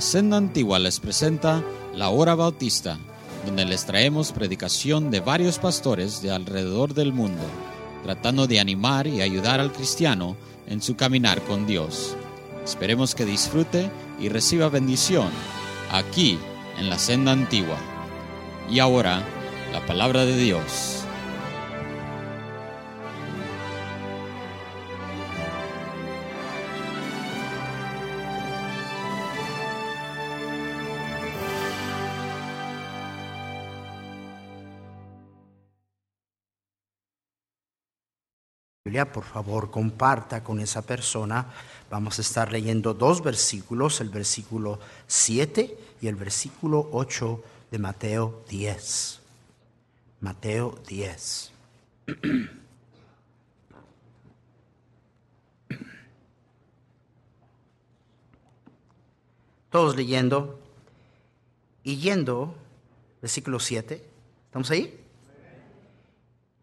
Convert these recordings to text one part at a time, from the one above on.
Senda Antigua les presenta La Hora Bautista, donde les traemos predicación de varios pastores de alrededor del mundo, tratando de animar y ayudar al cristiano en su caminar con Dios. Esperemos que disfrute y reciba bendición aquí en la Senda Antigua. Y ahora, la palabra de Dios. Por favor, comparta con esa persona. Vamos a estar leyendo dos versículos, el versículo 7 y el versículo 8 de Mateo 10. Mateo 10. Todos leyendo y yendo, versículo 7. ¿Estamos ahí?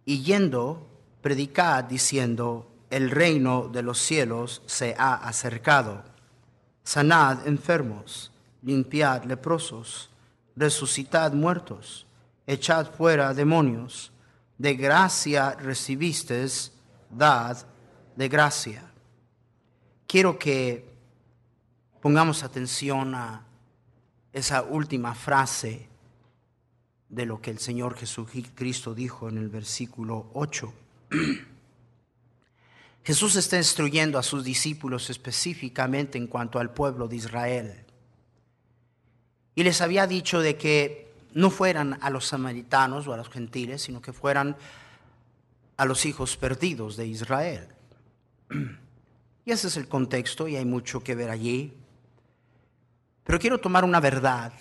Y yendo predicad diciendo, el reino de los cielos se ha acercado. Sanad enfermos, limpiad leprosos, resucitad muertos, echad fuera demonios. De gracia recibisteis, dad de gracia. Quiero que pongamos atención a esa última frase de lo que el Señor Jesucristo dijo en el versículo 8. Jesús está instruyendo a sus discípulos específicamente en cuanto al pueblo de Israel. Y les había dicho de que no fueran a los samaritanos o a los gentiles, sino que fueran a los hijos perdidos de Israel. Y ese es el contexto y hay mucho que ver allí. Pero quiero tomar una verdad,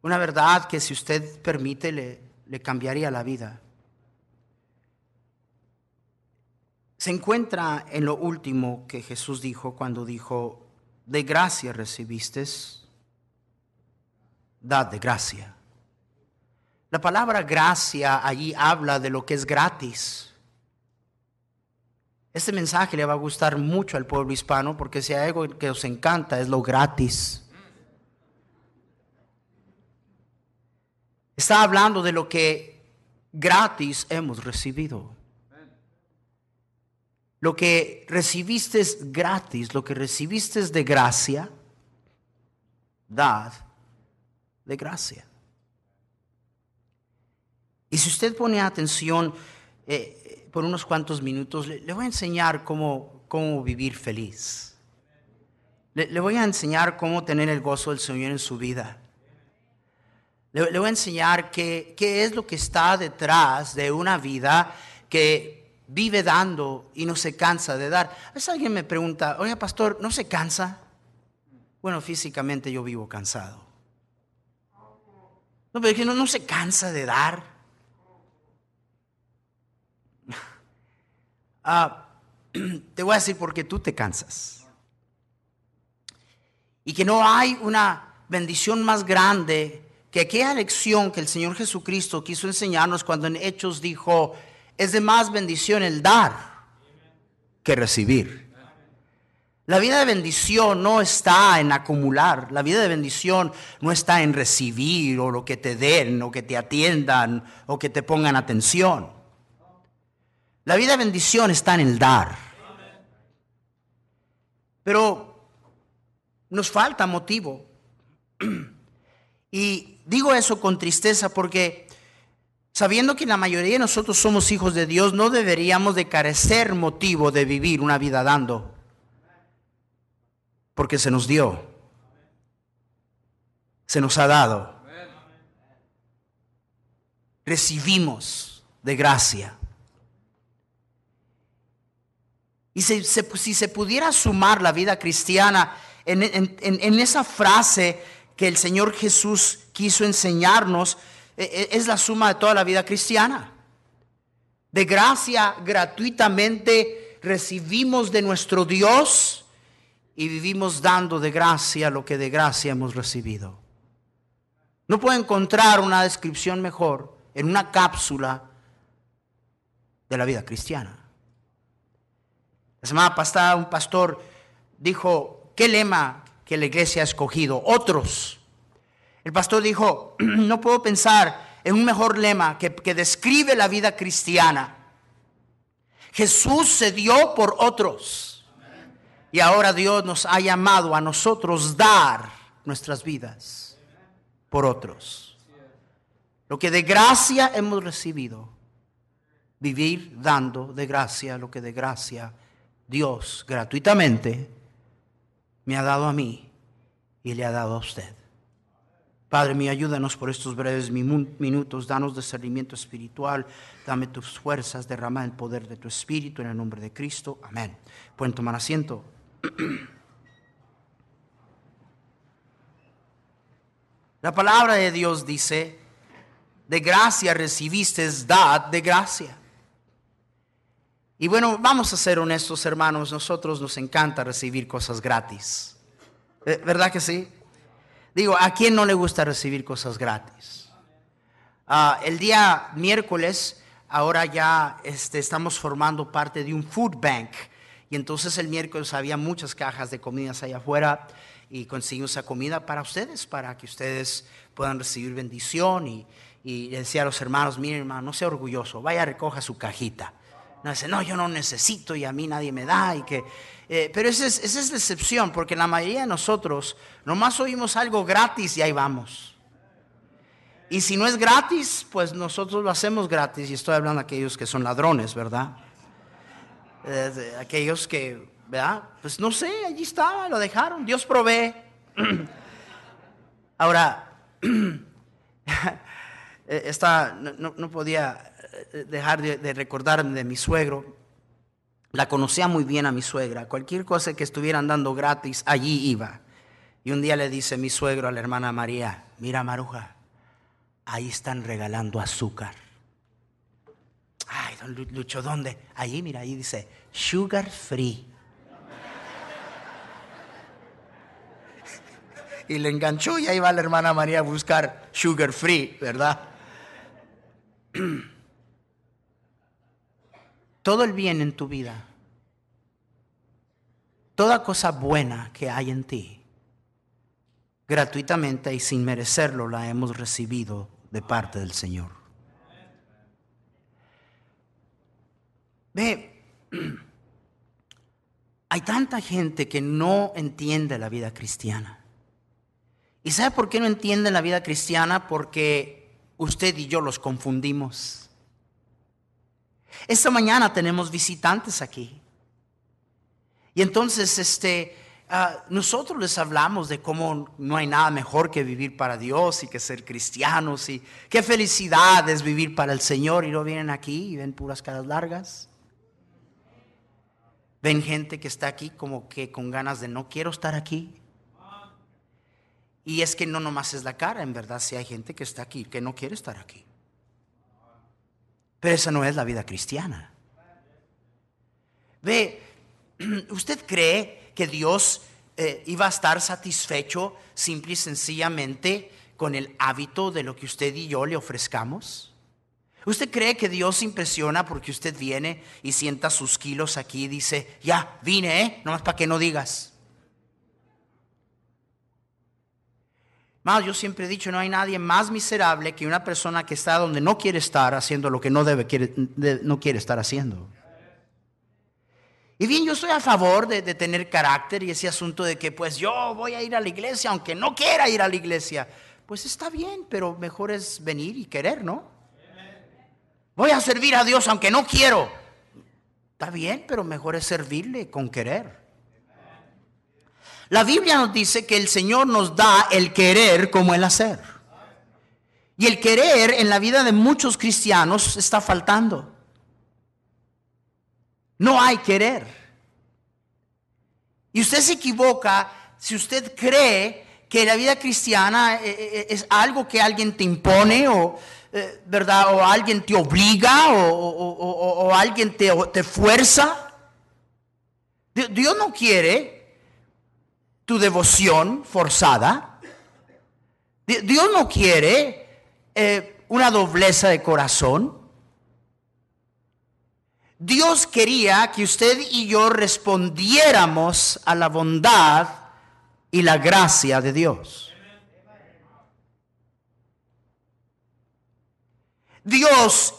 una verdad que si usted permite le, le cambiaría la vida. Se encuentra en lo último que Jesús dijo cuando dijo, de gracia recibiste, dad de gracia. La palabra gracia allí habla de lo que es gratis. Este mensaje le va a gustar mucho al pueblo hispano porque si hay algo que os encanta es lo gratis. Está hablando de lo que gratis hemos recibido. Lo que recibiste es gratis, lo que recibiste es de gracia, dad de gracia. Y si usted pone atención eh, por unos cuantos minutos, le, voy a enseñar cómo, cómo vivir feliz. Le, voy a enseñar cómo tener el gozo del Señor en su vida. Le, le voy a enseñar qué, qué es lo que está detrás de una vida que vive dando y no se cansa de dar. A veces alguien me pregunta, oye pastor, ¿no se cansa? Bueno, físicamente yo vivo cansado. No, pero es que no, no se cansa de dar. Ah, te voy a decir porque tú te cansas. Y que no hay una bendición más grande que aquella lección que el Señor Jesucristo quiso enseñarnos cuando en Hechos dijo, es de más bendición el dar que recibir. La vida de bendición no está en acumular, la vida de bendición no está en recibir o lo que te den o que te atiendan o que te pongan atención. La vida de bendición está en el dar. Pero nos falta motivo. Y digo eso con tristeza porque Sabiendo que la mayoría de nosotros somos hijos de Dios, no deberíamos de carecer motivo de vivir una vida dando. Porque se nos dio. Se nos ha dado. Recibimos de gracia. Y si, se pudiera sumar la vida cristiana en, esa frase que el Señor Jesús quiso enseñarnos, es la suma de toda la vida cristiana. De gracia gratuitamente recibimos de nuestro Dios y vivimos dando de gracia lo que de gracia hemos recibido. No puedo encontrar una descripción mejor en una cápsula de la vida cristiana. La semana pasada un pastor dijo, ¿qué lema que la iglesia ha escogido, otros. El pastor dijo, no puedo pensar en un mejor lema que, que describe la vida cristiana. Jesús se dio por otros. Y ahora Dios nos ha llamado a nosotros dar nuestras vidas por otros. Lo que de gracia hemos recibido, vivir dando de gracia lo que de gracia Dios gratuitamente me ha dado a mí y le ha dado a usted. Padre mío, ayúdanos por estos breves minutos, danos discernimiento espiritual, dame tus fuerzas, derrama el poder de tu espíritu en el nombre de Cristo. Amén. Pueden tomar asiento. La palabra de Dios dice, de gracia recibiste, dad de gracia. Y bueno, vamos a ser honestos, hermanos, nosotros nos encanta recibir cosas gratis. Eh, ¿Verdad que sí? Digo, ¿a quién no le gusta recibir cosas gratis? Ah, el día miércoles, ahora ya este, estamos formando parte de un food bank. Y entonces el miércoles había muchas cajas de comidas allá afuera y conseguimos esa comida para ustedes, para que ustedes puedan recibir bendición. Y, y decía a los hermanos, miren hermano, no sea orgulloso, vaya recoja su cajita. No dice, no, yo no necesito y a mí nadie me da. Y que, eh, pero esa es, excepción, porque la mayoría de nosotros nomás oímos algo gratis y ahí vamos. Y si no es gratis, pues nosotros lo hacemos gratis. Y estoy hablando de aquellos que son ladrones, ¿verdad? Eh, aquellos que, ¿verdad? Pues no sé, allí estaba, lo dejaron. Dios provee. Ahora, esta, no, no podía dejar de, recordarme de mi suegro. La conocía muy bien a mi suegra. Cualquier cosa que estuvieran dando gratis, allí iba. Y un día le dice mi suegro a la hermana María, mira Maruja, ahí están regalando azúcar. Ay, don Lucho, ¿dónde? Allí, mira, ahí dice, sugar free. y le enganchó y ahí va la hermana María a buscar sugar free, ¿verdad? todo el bien en tu vida, toda cosa buena que hay en ti, gratuitamente y sin merecerlo la hemos recibido de parte del Señor. Ve, hay tanta gente que no entiende la vida cristiana. ¿Y sabe por qué no entiende la vida cristiana? Porque usted y yo los confundimos. Esta mañana tenemos visitantes aquí. Y entonces, este, ah, nosotros les hablamos de cómo no hay nada mejor que vivir para Dios y que ser cristianos y qué felicidad es vivir para el Señor y no vienen aquí y ven puras caras largas. Ven gente que está aquí como que con ganas de no quiero estar aquí. Y es que no nomás es la cara, en verdad, si hay gente que está aquí que no quiere estar aquí. Pero esa no es la vida cristiana. Ve, ¿usted cree que Dios eh, iba a estar satisfecho simple y sencillamente con el hábito de lo que usted y yo le ofrezcamos? ¿Usted cree que Dios se impresiona porque usted viene y sienta sus kilos aquí y dice, ya, vine, ¿eh? Nomás para que no digas. Yo siempre he dicho, no hay nadie más miserable que una persona que está donde no quiere estar haciendo lo que no debe, quiere, no quiere estar haciendo. Y bien, yo estoy a favor de, de, tener carácter y ese asunto de que pues yo voy a ir a la iglesia aunque no quiera ir a la iglesia. Pues está bien, pero mejor es venir y querer, ¿no? Voy a servir a Dios aunque no quiero. Está bien, pero mejor es servirle con querer. La Biblia nos dice que el Señor nos da el querer como el hacer. Y el querer en la vida de muchos cristianos está faltando. No hay querer. Y usted se equivoca si usted cree que la vida cristiana eh, eh, es algo que alguien te impone o, eh, ¿verdad? o alguien te obliga o, alguien te, te fuerza. Dios no quiere tu devoción forzada. Dios no quiere eh, una dobleza de corazón. Dios quería que usted y yo respondiéramos a la bondad y la gracia de Dios. Dios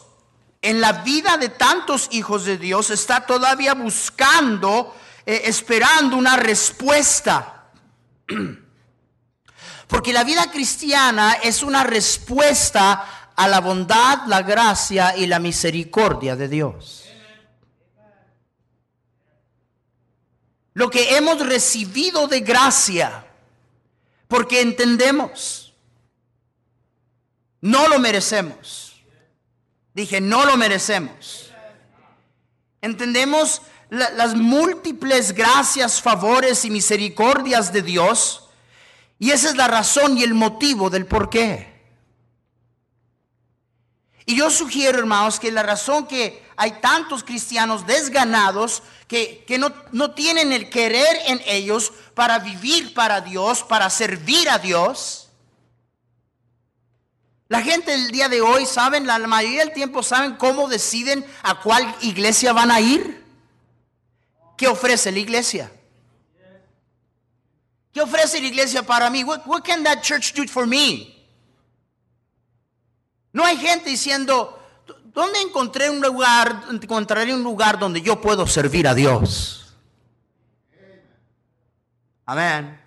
en la vida de tantos hijos de Dios está todavía buscando, eh, esperando una respuesta. Porque la vida cristiana es una respuesta a la bondad, la gracia y la misericordia de Dios. Lo que hemos recibido de gracia, porque entendemos, no lo merecemos Dije, no lo merecemos. Entendemos las múltiples gracias, favores y misericordias de Dios. Y esa es la razón y el motivo del por qué. Y yo sugiero, hermanos, que la razón que hay tantos cristianos desganados que, que no, no tienen el querer en ellos para vivir para Dios, para servir a Dios, la gente del día de hoy saben, la mayoría del tiempo saben cómo deciden a cuál iglesia van a ir. ¿Qué ofrece la iglesia? ¿Qué ofrece la iglesia para mí? What, can that church do for me? No hay gente diciendo, ¿dónde encontré un lugar, encontraré un lugar donde yo puedo servir a Dios? Amén.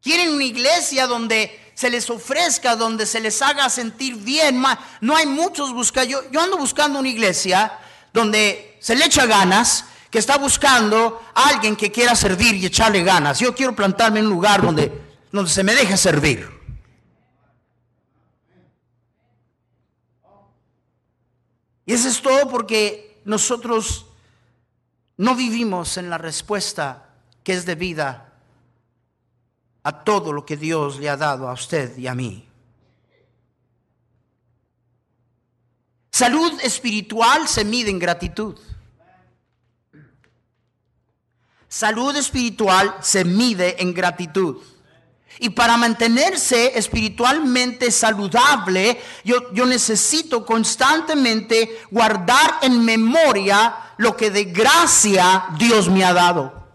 Quieren una iglesia donde se les ofrezca, donde se les haga sentir bien. No hay muchos buscando. Yo, yo ando buscando una iglesia donde se le echa ganas, que está buscando a alguien que quiera servir y echarle ganas. Yo quiero plantarme en un lugar donde, donde se me deje servir. Y eso es todo porque nosotros no vivimos en la respuesta que es debida a todo lo que Dios le ha dado a usted y a mí. Salud espiritual se mide en gratitud. Salud espiritual se mide en gratitud. Y para mantenerse espiritualmente saludable, yo, yo, necesito constantemente guardar en memoria lo que de gracia Dios me ha dado.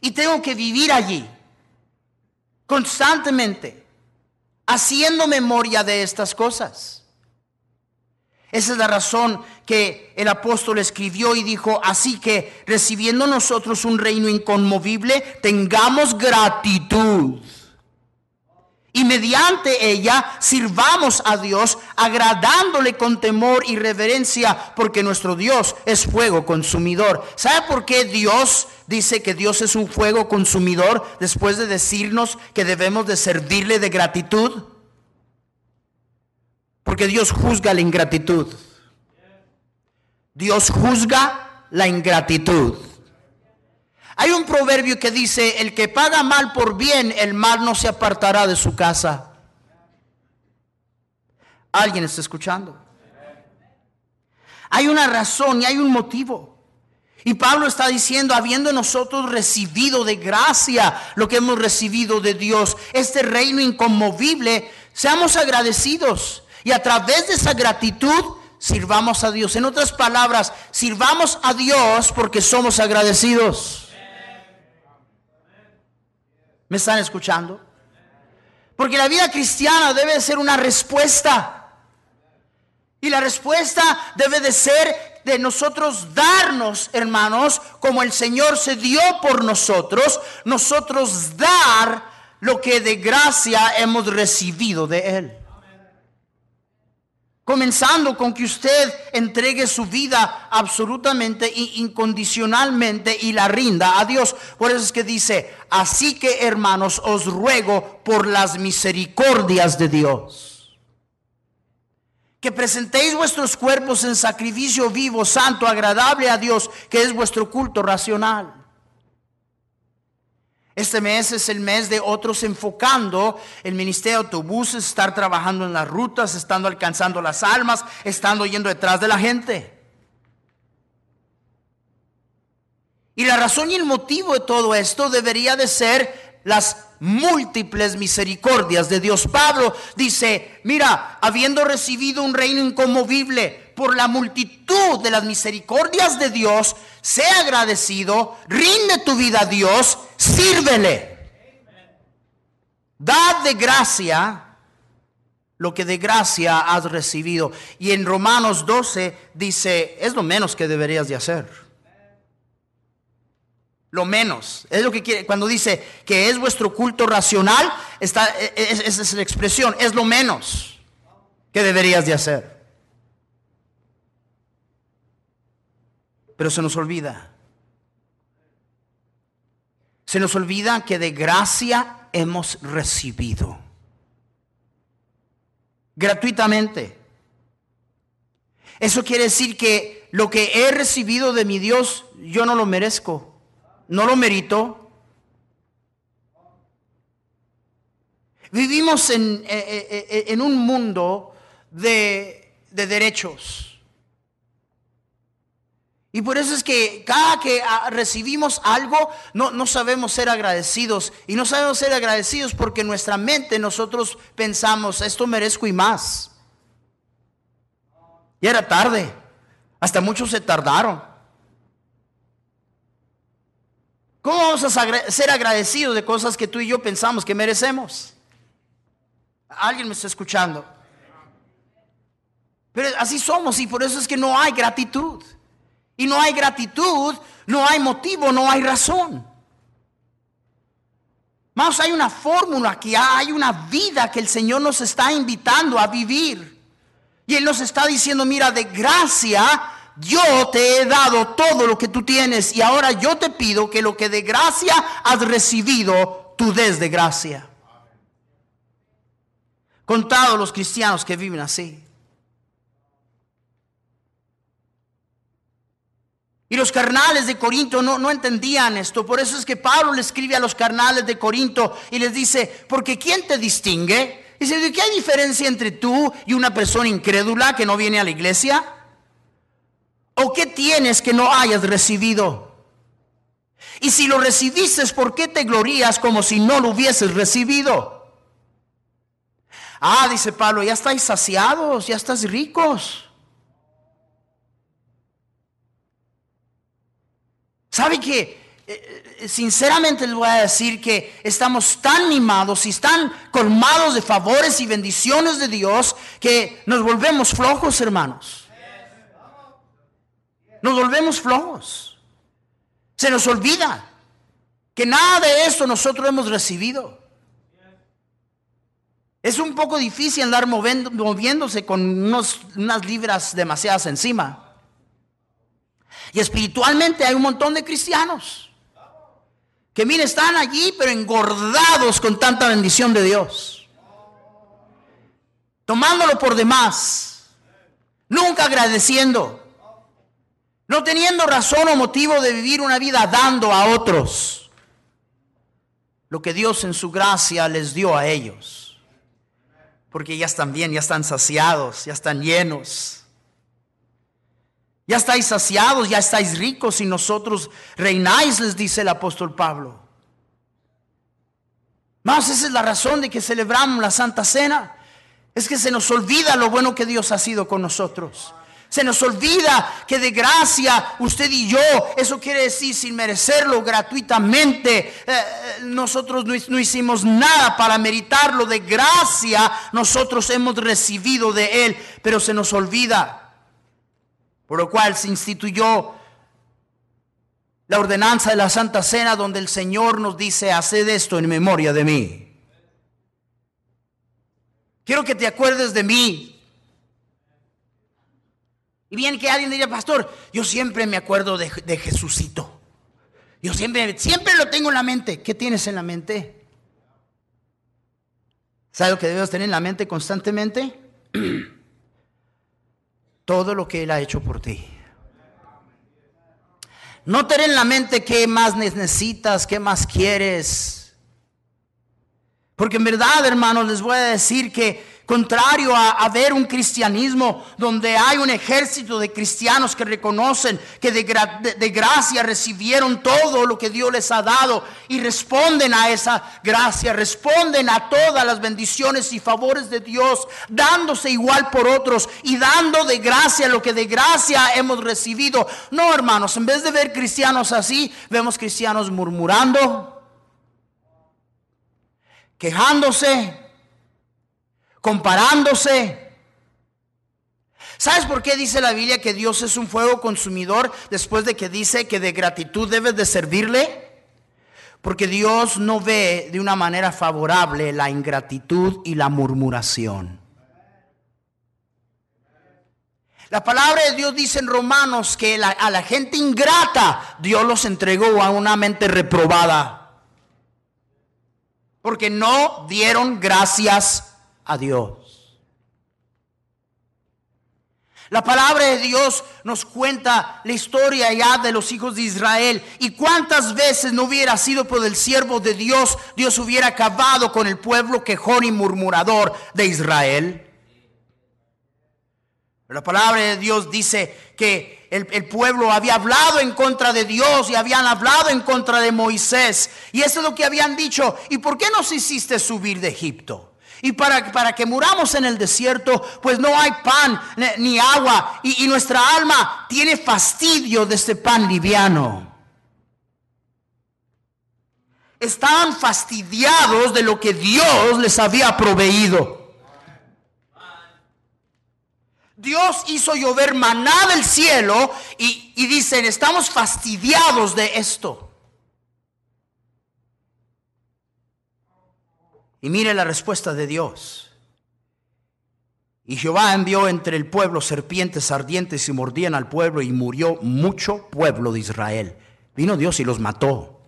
Y tengo que vivir allí, constantemente, haciendo memoria de estas cosas. Esa es la razón que el apóstol escribió y dijo, así que recibiendo nosotros un reino inconmovible, tengamos gratitud y mediante ella sirvamos a Dios agradándole con temor y reverencia porque nuestro Dios es fuego consumidor. ¿Sabe por qué Dios dice que Dios es un fuego consumidor después de decirnos que debemos de servirle de gratitud? Porque Dios juzga la ingratitud. Dios juzga la ingratitud. Hay un proverbio que dice, el que paga mal por bien, el mal no se apartará de su casa. ¿Alguien está escuchando? Hay una razón y hay un motivo. Y Pablo está diciendo, habiendo nosotros recibido de gracia lo que hemos recibido de Dios, este reino inconmovible, seamos agradecidos. Y a través de esa gratitud, sirvamos a Dios. En otras palabras, sirvamos a Dios porque somos agradecidos. ¿Me están escuchando? Porque la vida cristiana debe ser una respuesta. Y la respuesta debe de ser de nosotros darnos, hermanos, como el Señor se dio por nosotros, nosotros dar lo que de gracia hemos recibido de Él. Comenzando con que usted entregue su vida absolutamente e incondicionalmente y la rinda a Dios. Por eso es que dice, así que hermanos, os ruego por las misericordias de Dios. Que presentéis vuestros cuerpos en sacrificio vivo, santo, agradable a Dios, que es vuestro culto racional. Este mes es el mes de otros enfocando el ministerio de autobuses, estar trabajando en las rutas, estando alcanzando las almas, estando yendo detrás de la gente. Y la razón y el motivo de todo esto debería de ser las múltiples misericordias de Dios. Pablo dice, mira, habiendo recibido un reino inconmovible, por la multitud de las misericordias de Dios, sea agradecido, rinde tu vida a Dios, sírvele. Dad de gracia lo que de gracia has recibido. Y en Romanos 12 dice, es lo menos que deberías de hacer. Lo menos. Es lo que quiere. Cuando dice que es vuestro culto racional, e, e, esa es la expresión. Es lo menos que deberías de hacer. Pero se nos olvida. Se nos olvida que de gracia hemos recibido gratuitamente. Eso quiere decir que lo que he recibido de mi Dios, yo no lo merezco, no lo merito. Vivimos en, eh, eh, eh, un mundo de derechos. Y por eso es que cada que ah, recibimos algo, no, no, sabemos ser agradecidos. Y no sabemos ser agradecidos porque en nuestra mente nosotros pensamos, esto merezco y más. Y era tarde. Hasta muchos se tardaron. ¿Cómo vamos a ser agradecidos de cosas que tú y yo pensamos que merecemos? ¿Alguien me está escuchando? Pero así somos y por eso es que no hay gratitud. Y no hay gratitud, no hay motivo, no hay razón. Más hay una fórmula que hay una vida que el Señor nos está invitando a vivir. Y Él nos está diciendo, mira, de gracia yo te he dado todo lo que tú tienes y ahora yo te pido que lo que de gracia has recibido, tú des de gracia. Contado los cristianos que viven así. Y los carnales de Corinto no, no entendían esto. Por eso es que Pablo le escribe a los carnales de Corinto y les dice, porque ¿quién te distingue? Dice, ¿qué hay diferencia entre tú y una persona incrédula que no viene a la iglesia? ¿O qué tienes que no hayas recibido? Y si lo recibiste, ¿por qué te glorías como si no lo hubieses recibido? Ah, dice Pablo, ya estáis saciados, ya estás ricos. ¿Sabe que eh, eh, sinceramente les voy a decir que estamos tan mimados y tan colmados de favores y bendiciones de Dios que nos volvemos flojos, hermanos. Nos volvemos flojos. Se nos olvida que nada de esto nosotros hemos recibido. Es un poco difícil andar moviéndose con unas libras demasiadas encima. Y espiritualmente hay un montón de cristianos que, miren, están allí, pero engordados con tanta bendición de Dios. Tomándolo por demás. Nunca agradeciendo. No teniendo razón o motivo de vivir una vida dando a otros lo que Dios en su gracia les dio a ellos. Porque ya están bien, ya están saciados, ya están llenos. Ya estáis saciados, ya estáis ricos y nosotros reináis, les dice el apóstol Pablo. Más esa es la razón de que celebramos la Santa Cena. Es que se nos olvida lo bueno que Dios ha sido con nosotros. Se nos olvida que de gracia usted y yo, eso quiere decir sin merecerlo gratuitamente, eh, eh, nosotros no, no hicimos nada para meritarlo. De gracia nosotros hemos recibido de Él, pero se nos olvida por lo cual se instituyó la ordenanza de la Santa Cena donde el Señor nos dice, haced esto en memoria de mí. Quiero que te acuerdes de mí. Y bien que alguien diría, pastor, yo siempre me acuerdo de, de Jesucito. Yo siempre, siempre lo tengo en la mente. ¿Qué tienes en la mente? ¿Sabes lo que debemos tener en la mente constantemente? todo lo que Él ha hecho por ti. No tener en la mente qué más necesitas, qué más quieres. Porque en verdad, hermanos, les voy a decir que contrario a, ver un cristianismo donde hay un ejército de cristianos que reconocen que de, gracia recibieron todo lo que Dios les ha dado y responden a esa gracia, responden a todas las bendiciones y favores de Dios, dándose igual por otros y dando de gracia lo que de gracia hemos recibido. No, hermanos, en vez de ver cristianos así, vemos cristianos murmurando, quejándose comparándose. ¿Sabes por qué dice la Biblia que Dios es un fuego consumidor después de que dice que de gratitud debes de servirle? Porque Dios no ve de una manera favorable la ingratitud y la murmuración. La palabra de Dios dice en Romanos que a la gente ingrata Dios los entregó a una mente reprobada. Porque no dieron gracias a Dios. La palabra de Dios nos cuenta la historia ya de los hijos de Israel. Y cuántas veces no hubiera sido por el siervo de Dios, Dios hubiera acabado con el pueblo quejón y murmurador de Israel. La palabra de Dios dice que el, el, pueblo había hablado en contra de Dios y habían hablado en contra de Moisés. Y eso es lo que habían dicho. ¿Y por qué nos hiciste subir de Egipto? Y para, para que muramos en el desierto, pues no hay pan ni agua. Y, y nuestra alma tiene fastidio de este pan liviano. Estaban fastidiados de lo que Dios les había proveído. Dios hizo llover maná del cielo y, y, dicen, estamos fastidiados de esto. Y mire la respuesta de Dios. Y Jehová envió entre el pueblo serpientes ardientes y mordían al pueblo y murió mucho pueblo de Israel. Vino Dios y los mató.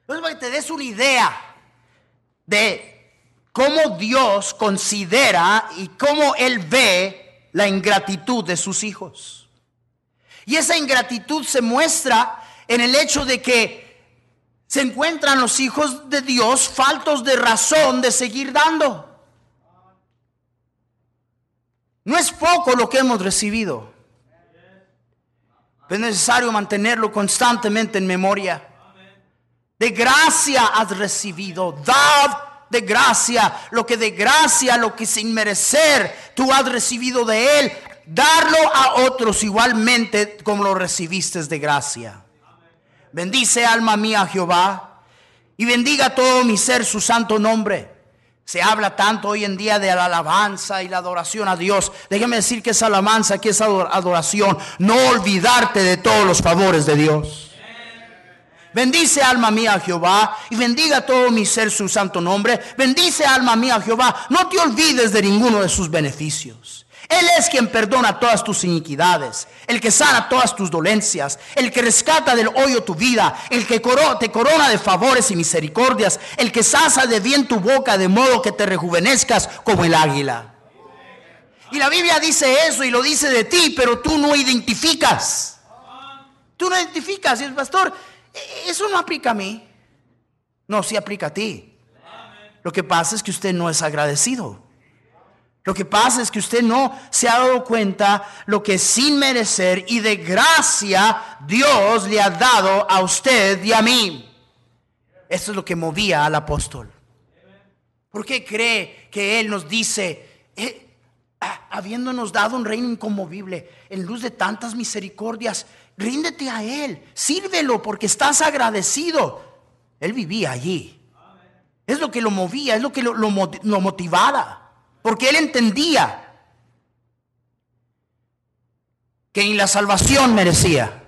Entonces para que te des una idea de cómo Dios considera y cómo Él ve la ingratitud de sus hijos. Y esa ingratitud se muestra en el hecho de que se encuentran los hijos de Dios faltos de razón de seguir dando. No es poco lo que hemos recibido. Es necesario mantenerlo constantemente en memoria. De gracia has recibido. Dad de gracia lo que de gracia, lo que sin merecer tú has recibido de Él. Darlo a otros igualmente como lo recibiste de gracia. Bendice alma mía Jehová y bendiga todo mi ser su santo nombre. Se habla tanto hoy en día de la alabanza y la adoración a Dios. Déjeme decir que esa alabanza, que esa adoración, no olvidarte de todos los favores de Dios. Bendice alma mía Jehová y bendiga todo mi ser su santo nombre. Bendice alma mía Jehová. No te olvides de ninguno de sus beneficios. Él es quien perdona todas tus iniquidades, el que sana todas tus dolencias, el que rescata del hoyo tu vida, el que te corona de favores y misericordias, el que sasa de bien tu boca de modo que te rejuvenezcas como el águila. Y la Biblia dice eso y lo dice de ti, pero tú no identificas. Tú no identificas. Y pastor, e-, eso no aplica a mí. No, sí aplica a ti. Lo que pasa es que usted no es agradecido. Lo que pasa es que usted no se ha dado cuenta lo que sin merecer y de gracia Dios le ha dado a usted y a mí. Esto es lo que movía al apóstol. ¿Por qué cree que Él nos dice, eh, ah, habiéndonos dado un reino inconmovible, en luz de tantas misericordias, ríndete a Él, sírvelo porque estás agradecido? Él vivía allí. Es lo que lo movía, es lo que lo, lo motivaba porque él entendía que ni la salvación merecía.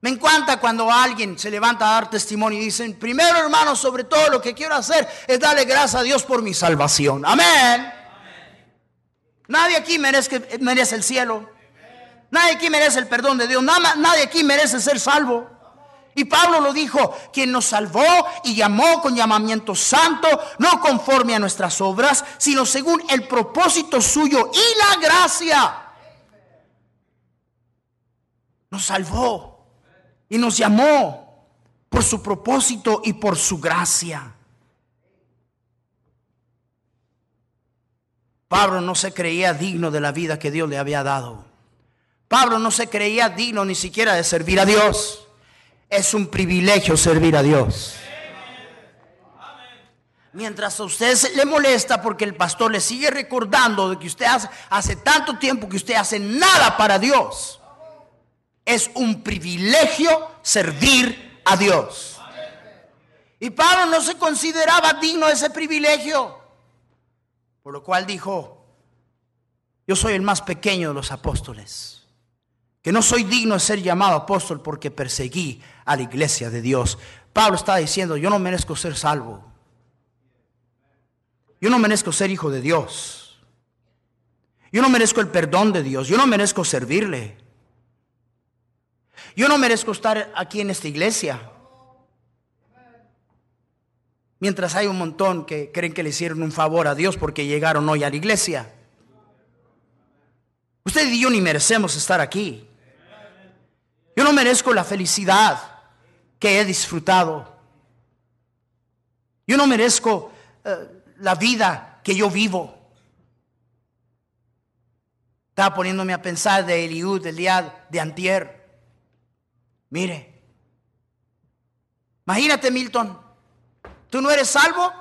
Me encanta cuando alguien se levanta a dar testimonio y dicen, primero hermano, sobre todo lo que quiero hacer es darle gracias a Dios por mi salvación. Amén. Nadie aquí merece, merece el cielo. Nadie aquí merece el perdón de Dios. Nadie aquí merece ser salvo. Y Pablo lo dijo, quien nos salvó y llamó con llamamiento santo, no conforme a nuestras obras, sino según el propósito suyo y la gracia. Nos salvó y nos llamó por su propósito y por su gracia. Pablo no se creía digno de la vida que Dios le había dado. Pablo no se creía digno ni siquiera de servir a Dios. Es un privilegio servir a Dios. Mientras a usted le molesta porque el pastor le sigue recordando de que usted hace, hace tanto tiempo que usted hace nada para Dios. Es un privilegio servir a Dios. Y Pablo no se consideraba digno de ese privilegio. Por lo cual dijo, yo soy el más pequeño de los apóstoles. Que no soy digno de ser llamado apóstol porque perseguí a la iglesia de Dios. Pablo está diciendo, yo no merezco ser salvo. Yo no merezco ser hijo de Dios. Yo no merezco el perdón de Dios. Yo no merezco servirle. Yo no merezco estar aquí en esta iglesia. Mientras hay un montón que creen que le hicieron un favor a Dios porque llegaron hoy a la iglesia. Usted y yo ni merecemos estar aquí. Yo no merezco la felicidad que he disfrutado. Yo no merezco eh, la vida que yo vivo. Estaba poniéndome a pensar de Eliud del día de antier. Mire, imagínate Milton, tú no eres salvo,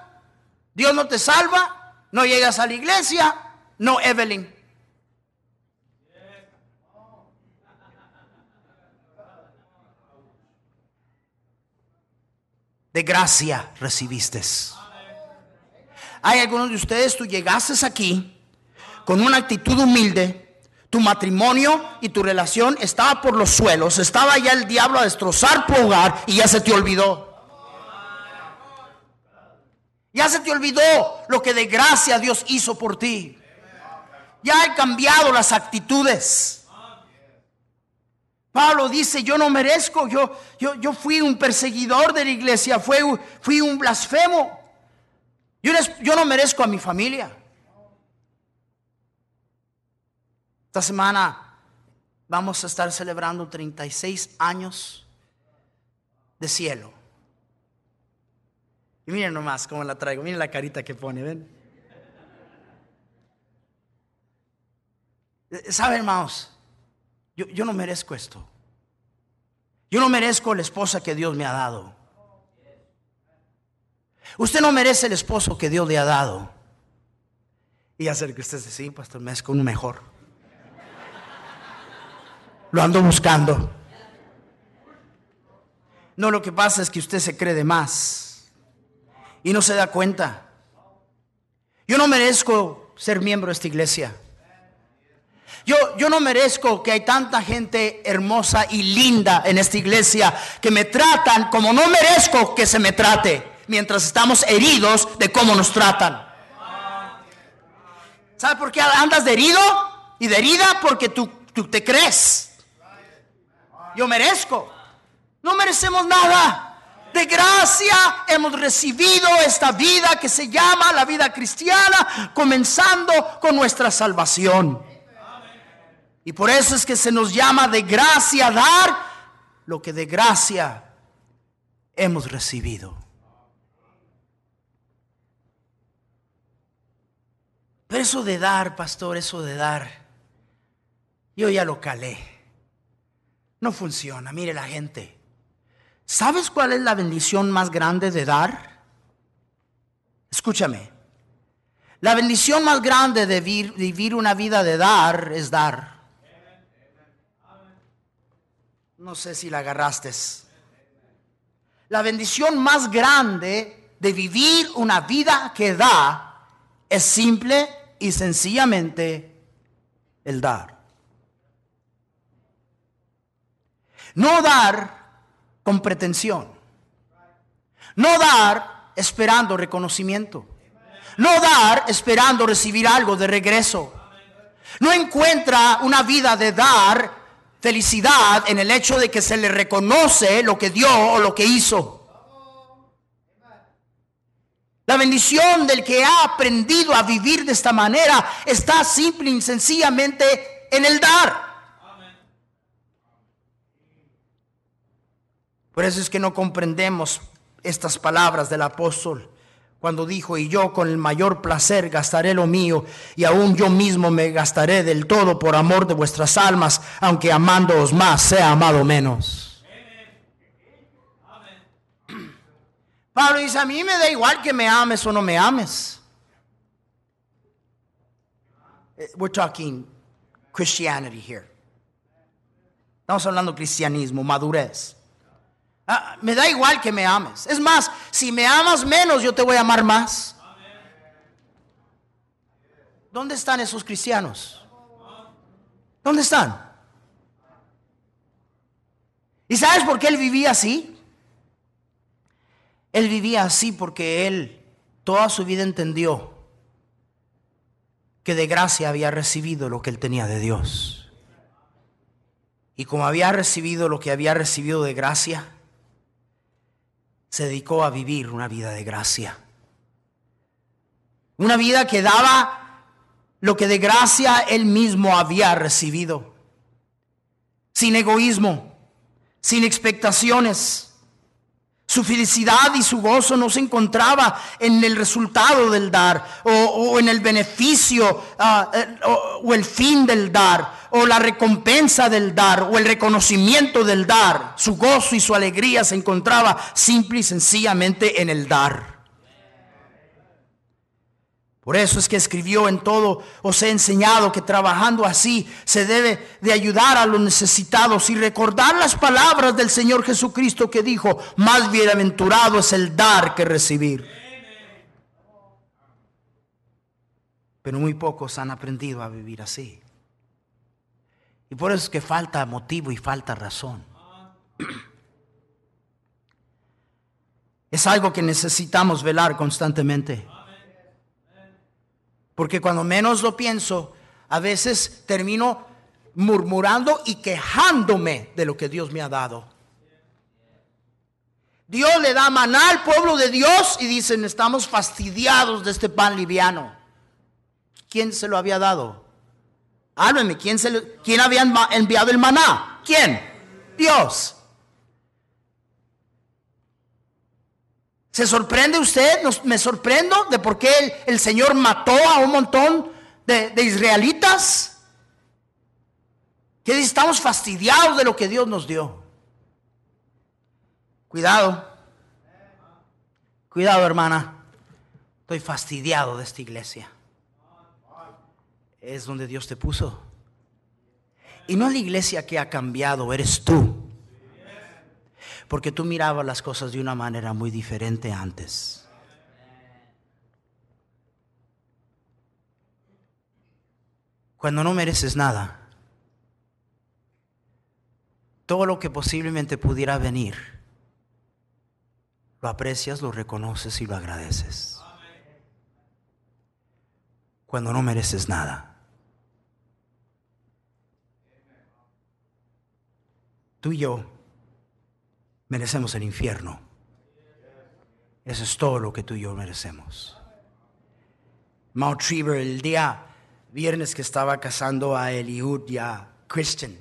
Dios no te salva, no llegas a la iglesia, no Evelyn. De gracia recibiste. Hay algunos de ustedes, tú llegaste aquí con una actitud humilde, tu matrimonio y tu relación estaba por los suelos, estaba ya el diablo a destrozar tu hogar y ya se te olvidó. Ya se te olvidó lo que de gracia Dios hizo por ti. Ya he cambiado las actitudes. Pablo dice, yo no merezco, yo, yo, yo fui un perseguidor de la iglesia, fui, fui un blasfemo. Yo, no merezco a mi familia. Esta semana vamos a estar celebrando 36 años de cielo. Y miren nomás cómo la traigo, miren la carita que pone, ven. Eh, ¿Saben, hermanos? Yo, no merezco esto. Yo no merezco la esposa que Dios me ha dado. Usted no merece el esposo que Dios le ha dado. Y hacer que usted se sí, pastor, merezco uno mejor. Lo ando buscando. No, lo que pasa es que usted se cree de más y no se da cuenta. Yo no merezco ser miembro de esta iglesia. Yo, yo, no merezco que hay tanta gente hermosa y linda en esta iglesia que me tratan como no merezco que se me trate mientras estamos heridos de cómo nos tratan. ¿Sabe por qué andas de herido y de herida? Porque tú, tú te crees. Yo merezco. No merecemos nada. De gracia hemos recibido esta vida que se llama la vida cristiana, comenzando con nuestra salvación. Y por eso es que se nos llama de gracia dar lo que de gracia hemos recibido. Pero eso de dar, pastor, eso de dar, yo ya lo calé. No funciona. Mire la gente. ¿Sabes cuál es la bendición más grande de dar? Escúchame. La bendición más grande de vivir, una vida de dar es dar. No sé si la agarraste. La bendición más grande de vivir una vida que da es simple y sencillamente el dar. No dar con pretensión. No dar esperando reconocimiento. No dar esperando recibir algo de regreso. No encuentra una vida de dar felicidad en el hecho de que se le reconoce lo que dio o lo que hizo. La bendición del que ha aprendido a vivir de esta manera está simple y sencillamente en el dar. Por eso es que no comprendemos estas palabras del apóstol cuando dijo, y yo con el mayor placer gastaré lo mío, y aún yo mismo me gastaré del todo por amor de vuestras almas, aunque amándoos más sea amado menos. Pablo dice, a mí me da igual que me ames o no me ames. Eh, we're talking Christianity here. Estamos hablando cristianismo, madurez. Ah, me da igual que me ames. Es más, si me amas menos, yo te voy a amar más. ¿Dónde están esos cristianos? ¿Dónde están? ¿Y sabes por qué él vivía así? Él vivía así porque él toda su vida entendió que de gracia había recibido lo que él tenía de Dios. Y como había recibido lo que había recibido de gracia, se dedicó a vivir una vida de gracia. Una vida que daba lo que de gracia él mismo había recibido. Sin egoísmo, sin expectaciones. Su felicidad y su gozo no se encontraba en el resultado del dar o, en el beneficio ah, eh, o el fin del dar o la recompensa del dar o el reconocimiento del dar. Su gozo y su alegría se encontraba simple y sencillamente en el dar. Por eso es que escribió en todo, os he enseñado que trabajando así se debe de ayudar a los necesitados y recordar las palabras del Señor Jesucristo que dijo, más bienaventurado es el dar que recibir. Pero muy pocos han aprendido a vivir así. Y por eso es que falta motivo y falta razón. Es algo que necesitamos velar constantemente. Porque cuando menos lo pienso, a veces termino murmurando y quejándome de lo que Dios me ha dado. Dios le da maná al pueblo de Dios y dicen, estamos fastidiados de este pan liviano. ¿Quién se lo había dado? Háblenme, ¿quién, se ¿quién había enviado el maná? ¿Quién? Dios. ¿Se sorprende usted? ¿Me sorprendo de por qué el, Señor mató a un montón de, israelitas? Que estamos fastidiados de lo que Dios nos dio. Cuidado. Cuidado, hermana. Estoy fastidiado de esta iglesia. Es donde Dios te puso. Y no la iglesia que ha cambiado, eres tú porque tú mirabas las cosas de una manera muy diferente antes. Cuando no mereces nada, todo lo que posiblemente pudiera venir, lo aprecias, lo reconoces y lo agradeces. Cuando no mereces nada. Tú y yo merecemos el infierno. Eso es todo lo que tú y yo merecemos. Mount Trevor, el día viernes que estaba casando a Eliud y a Christian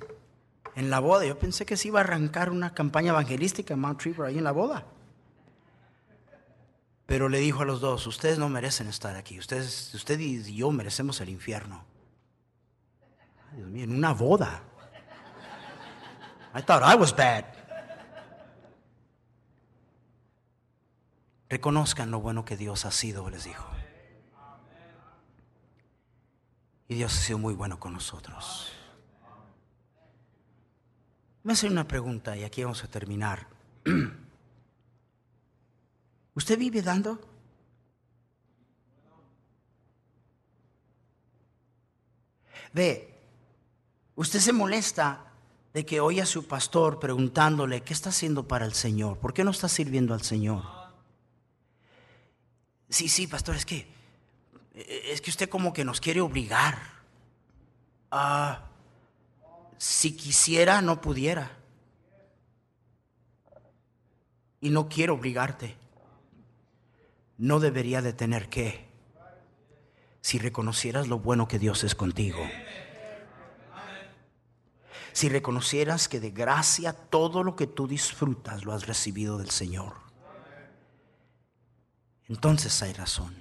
en la boda, yo pensé que se iba a arrancar una campaña evangelística en Mount Trevor ahí en la boda. Pero le dijo a los dos, ustedes no merecen estar aquí, ustedes, usted y yo merecemos el infierno. Dios mío, en una boda. I thought I was bad. Reconozcan lo bueno que Dios ha sido, les dijo. Y Dios ha sido muy bueno con nosotros. Me hace una pregunta y aquí vamos a terminar. ¿Usted vive dando? Ve, usted se molesta de que oye a su pastor preguntándole, ¿qué está haciendo para el Señor? ¿Por qué no está sirviendo al Señor? Sí, sí, pastor, es que es que usted como que nos quiere obligar. Ah, si quisiera, no pudiera. Y no quiero obligarte. No debería de tener que. Si reconocieras lo bueno que Dios es contigo. Si reconocieras que de gracia todo lo que tú disfrutas lo has recibido del Señor entonces hay razón.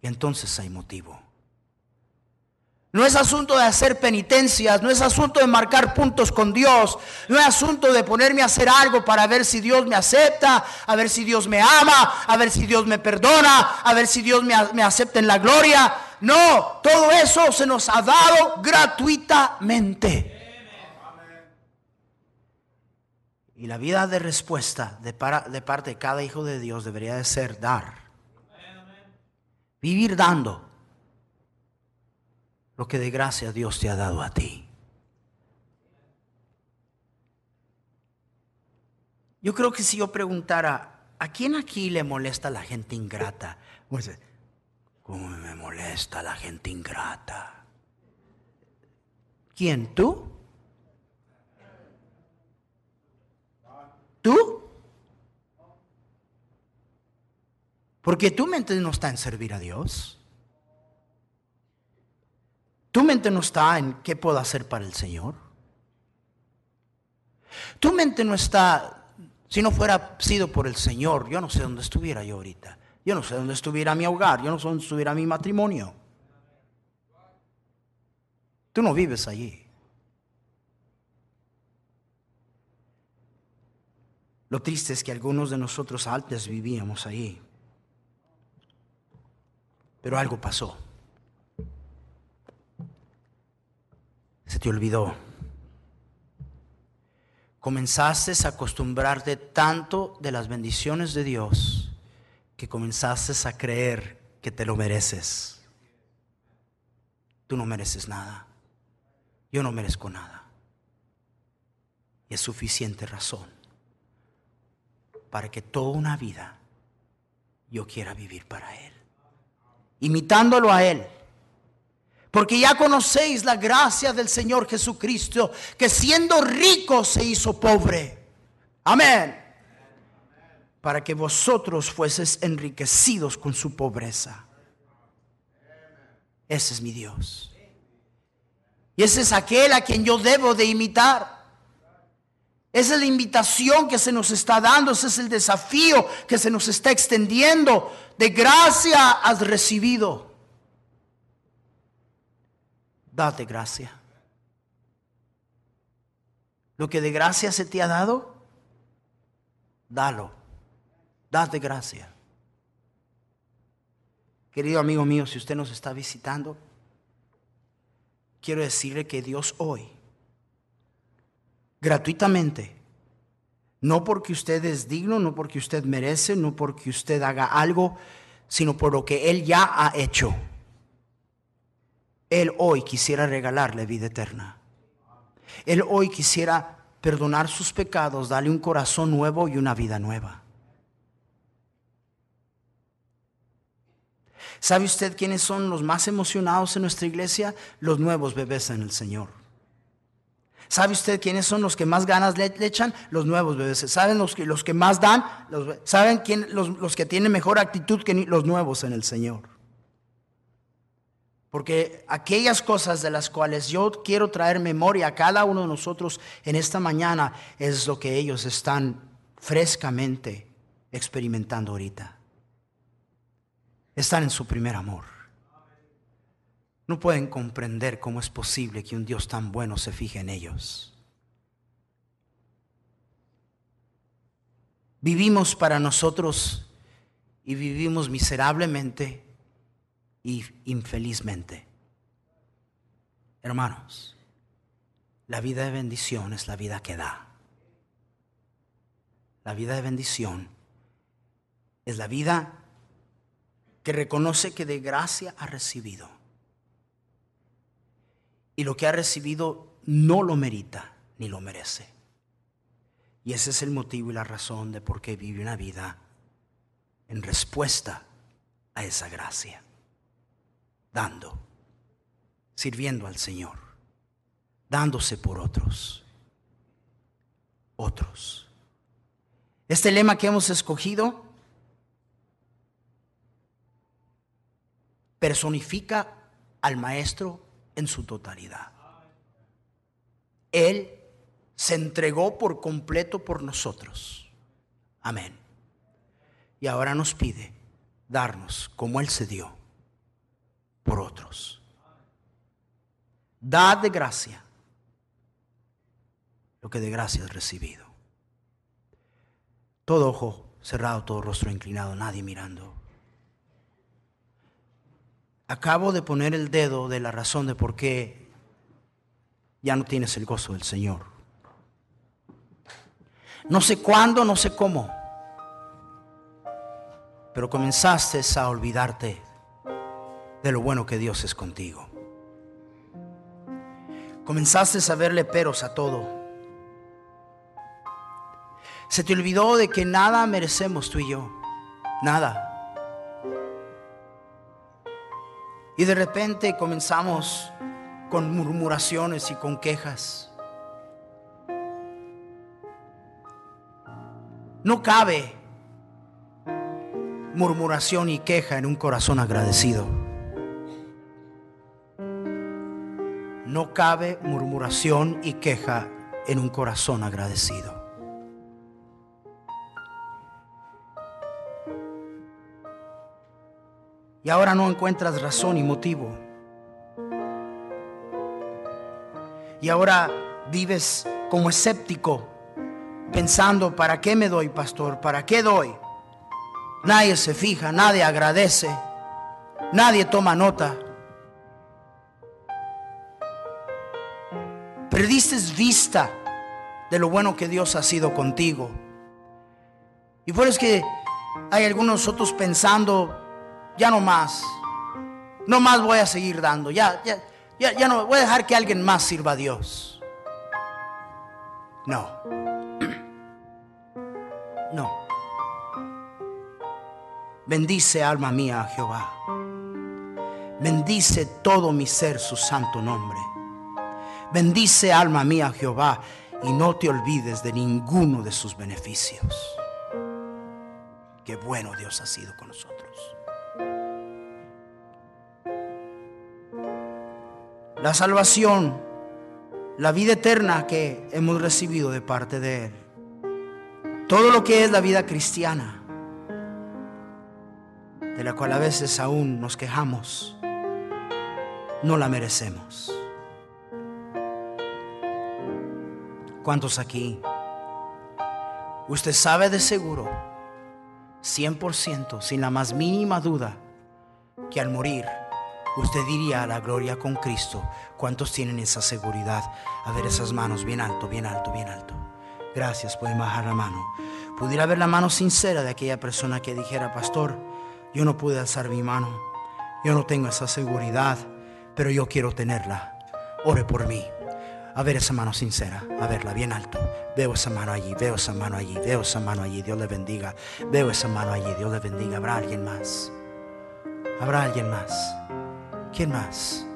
Y entonces hay motivo. No es asunto de hacer penitencias, no es asunto de marcar puntos con Dios, no es asunto de ponerme a hacer algo para ver si Dios me acepta, a ver si Dios me ama, a ver si Dios me perdona, a ver si Dios me, me acepta en la gloria. No, todo eso se nos ha dado gratuitamente. Y la vida de respuesta de, de parte de cada hijo de Dios debería de ser dar. Vivir dando lo que de gracia Dios te ha dado a ti. Yo creo que si yo preguntara, ¿a quién aquí le molesta la gente ingrata? Pues, ¿cómo me molesta la gente ingrata? ¿Quién? ¿Tú? ¿Tú? Porque tu mente no está en servir a Dios. Tu mente no está en qué puedo hacer para el Señor. Tu mente no está, si no fuera sido por el Señor, yo no sé dónde estuviera yo ahorita. Yo no sé dónde estuviera mi hogar, yo no sé dónde estuviera mi matrimonio. Tú no vives allí. Lo triste es que algunos de nosotros antes vivíamos ahí. Pero algo pasó. Se te olvidó. Comenzaste a acostumbrarte tanto de las bendiciones de Dios que comenzaste a creer que te lo mereces. Tú no mereces nada. Yo no merezco nada. Y es suficiente razón para que toda una vida yo quiera vivir para Él. Imitándolo a Él. Porque ya conocéis la gracia del Señor Jesucristo, que siendo rico se hizo pobre. Amén. Para que vosotros fueses enriquecidos con su pobreza. Ese es mi Dios. Y ese es aquel a quien yo debo de imitar. Esa es la invitación que se nos está dando, ese es el desafío que se nos está extendiendo. De gracia has recibido. Date gracia. Lo que de gracia se te ha dado, dalo. Date gracia. Querido amigo mío, si usted nos está visitando, quiero decirle que Dios hoy gratuitamente. No porque usted es digno, no porque usted merece, no porque usted haga algo, sino por lo que Él ya ha hecho. Él hoy quisiera regalarle vida eterna. Él hoy quisiera perdonar sus pecados, darle un corazón nuevo y una vida nueva. ¿Sabe usted quiénes son los más emocionados en nuestra iglesia? Los nuevos bebés en el Señor. ¿Sabe usted quiénes son los que más ganas le, echan? Los nuevos bebés. ¿Saben los que, los que más dan? ¿Saben quién, los, los que tienen mejor actitud que los nuevos en el Señor? Porque aquellas cosas de las cuales yo quiero traer memoria a cada uno de nosotros en esta mañana es lo que ellos están frescamente experimentando ahorita. Están en su primer amor no pueden comprender cómo es posible que un Dios tan bueno se fije en ellos. Vivimos para nosotros y vivimos miserablemente y infelizmente. Hermanos, la vida de bendición es la vida que da. La vida de bendición es la vida que reconoce que de gracia ha recibido y lo que ha recibido no lo merita ni lo merece. Y ese es el motivo y la razón de por qué vive una vida en respuesta a esa gracia, dando, sirviendo al Señor, dándose por otros, otros. Este lema que hemos escogido personifica al Maestro en su totalidad. Él se entregó por completo por nosotros. Amén. Y ahora nos pide darnos como Él se dio por otros. Dad de gracia lo que de gracia has recibido. Todo ojo cerrado, todo rostro inclinado, nadie mirando. Acabo de poner el dedo de la razón de por qué ya no tienes el gozo del Señor. No sé cuándo, no sé cómo, pero comenzaste a olvidarte de lo bueno que Dios es contigo. Comenzaste a verle peros a todo. Se te olvidó de que nada merecemos tú y yo. Nada. Y de repente comenzamos con murmuraciones y con quejas. No cabe murmuración y queja en un corazón agradecido. No cabe murmuración y queja en un corazón agradecido. Y ahora no encuentras razón y motivo. Y ahora vives como escéptico, pensando, ¿para qué me doy, pastor? ¿Para qué doy? Nadie se fija, nadie agradece, nadie toma nota. Perdiste vista de lo bueno que Dios ha sido contigo. Y por eso es que hay algunos otros pensando, ya no más, no más voy a seguir dando, ya, ya, ya, no voy a dejar que alguien más sirva a Dios. No, no. Bendice alma mía a Jehová. Bendice todo mi ser su santo nombre. Bendice alma mía Jehová y no te olvides de ninguno de sus beneficios. Qué bueno Dios ha sido con nosotros. La salvación, la vida eterna que hemos recibido de parte de Él. Todo lo que es la vida cristiana de la cual a veces aún nos quejamos, no la merecemos. ¿Cuántos aquí? Usted sabe de seguro, 100%, sin la más mínima duda, que al morir usted diría a la gloria con Cristo. ¿Cuántos tienen esa seguridad? A ver esas manos bien alto, bien alto, bien alto. Gracias, pueden bajar la mano. Pudiera ver la mano sincera de aquella persona que dijera, pastor, yo no pude alzar mi mano. Yo no tengo esa seguridad, pero yo quiero tenerla. Ore por mí. A ver esa mano sincera, a verla bien alto. Veo esa mano allí, veo esa mano allí, veo esa mano allí. Dios le bendiga. Veo esa mano allí, Dios le bendiga. Habrá alguien más. Habrá alguien más. ¿Quién más?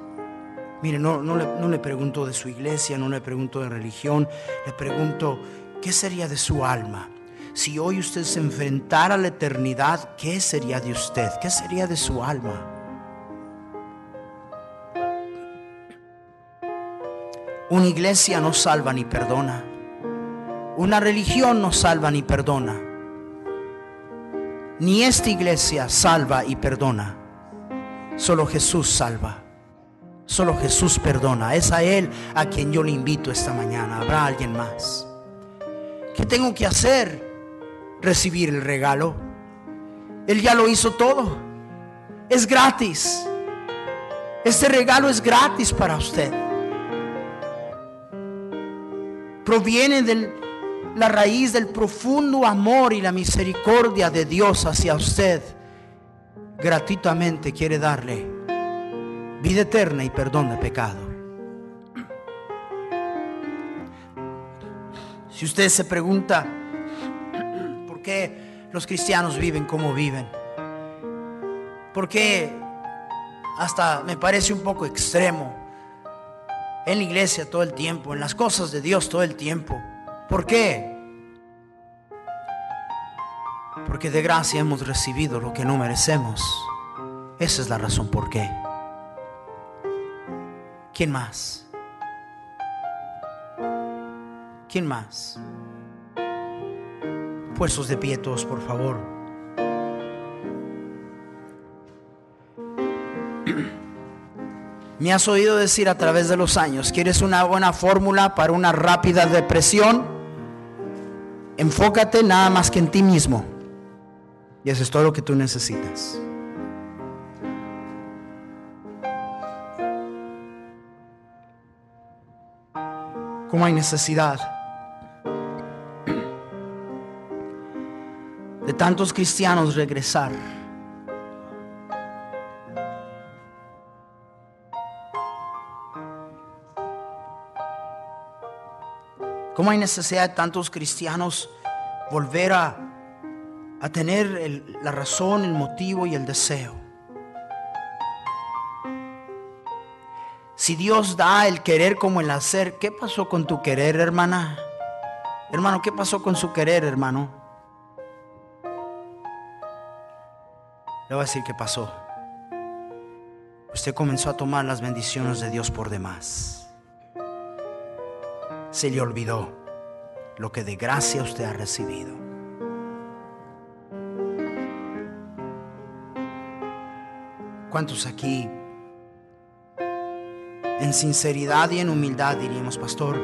Mire, no, no, le, le pregunto de su iglesia, no le pregunto de religión, le pregunto, ¿qué sería de su alma? si hoy usted se enfrentara a la eternidad, ¿qué sería de usted? ¿Qué sería de su alma? Una iglesia no salva ni perdona. Una religión no salva ni perdona. Ni esta iglesia salva y perdona. Solo Jesús salva. Solo Jesús perdona. Es a Él a quien yo le invito esta mañana. ¿Habrá alguien más? ¿Qué tengo que hacer? recibir el regalo. Él ya lo hizo todo. Es gratis. Este regalo es gratis para usted. Proviene de la raíz del profundo amor y la misericordia de Dios hacia usted. Gratuitamente quiere darle vida eterna y perdón de pecado. Si usted se pregunta, qué los cristianos viven como viven? Porque hasta me parece un poco extremo en la iglesia todo el tiempo, en las cosas de Dios todo el tiempo. ¿Por qué? Porque de gracia hemos recibido lo que no merecemos. Esa es la razón por qué. ¿Quién más? ¿Quién más? Puestos de pie todos, por favor. Me has oído decir a través de los años, ¿quieres una buena fórmula para una rápida depresión? Enfócate nada más que en ti mismo. Y eso es todo lo que tú necesitas. ¿Cómo hay necesidad de tantos cristianos regresar? ¿Cómo hay necesidad de tantos cristianos volver a, a tener la razón, el motivo y el deseo? Si Dios da el querer como el hacer, ¿qué pasó con tu querer, hermana? Hermano, ¿qué pasó con su querer, hermano? Le voy a decir qué pasó. Usted comenzó a tomar las bendiciones de Dios por demás se le olvidó lo que de gracia usted ha recibido. ¿Cuántos aquí en sinceridad y en humildad diríamos, pastor?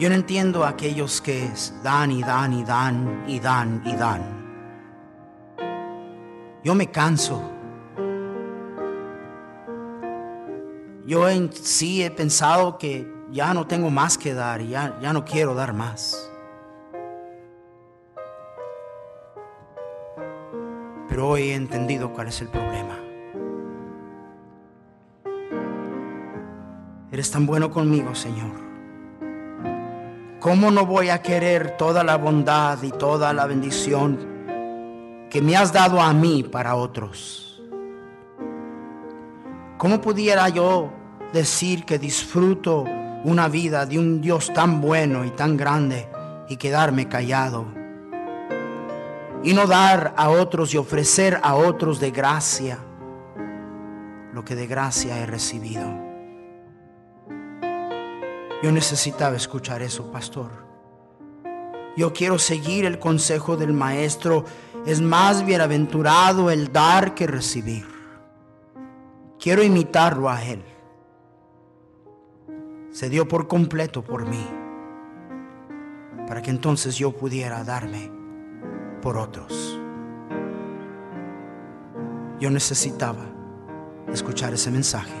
Yo no entiendo a aquellos que dan y dan y dan y dan y dan. Yo me canso Yo en sí he pensado que ya no tengo más que dar y ya, ya no quiero dar más. Hoy he entendido cuál es el problema. Eres tan bueno conmigo, Señor. ¿Cómo no voy a querer toda la bondad y toda la bendición que me has dado a mí para otros? ¿Cómo pudiera yo decir que disfruto una vida de un Dios tan bueno y tan grande y quedarme callado? Y no dar a otros y ofrecer a otros de gracia lo que de gracia he recibido. Yo necesitaba escuchar eso, pastor. Yo quiero seguir el consejo del maestro. Es más bienaventurado el dar que recibir. Quiero imitarlo a Él. Se dio por completo por mí, para que entonces yo pudiera darme por otros. Yo necesitaba escuchar ese mensaje.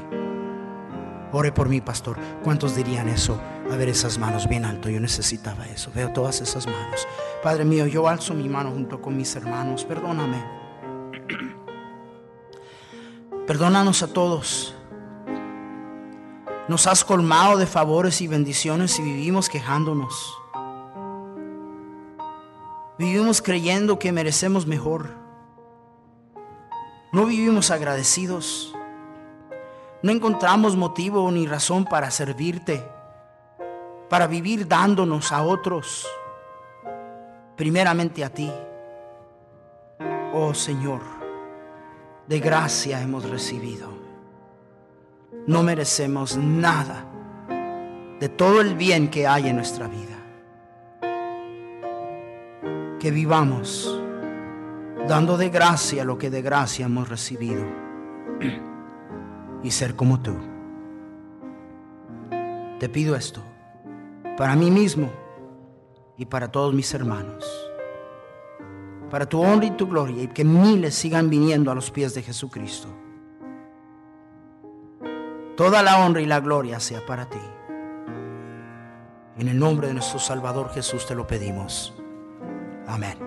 Ore por mí, pastor. ¿Cuántos dirían eso? A ver esas manos bien alto. Yo necesitaba eso. Veo todas esas manos. Padre mío, yo alzo mi mano junto con mis hermanos. Perdóname. Perdónanos a todos. Nos has colmado de favores y bendiciones y vivimos quejándonos. Vivimos creyendo que merecemos mejor. No vivimos agradecidos. No encontramos motivo ni razón para servirte, para vivir dándonos a otros, primeramente a ti. Oh Señor de gracia hemos recibido. No merecemos nada de todo el bien que hay en nuestra vida. Que vivamos dando de gracia lo que de gracia hemos recibido y ser como tú. Te pido esto para mí mismo y para todos mis hermanos para tu honra y tu gloria y que miles sigan viniendo a los pies de Jesucristo. Toda la honra y la gloria sea para ti. En el nombre de nuestro Salvador Jesús te lo pedimos. Amén.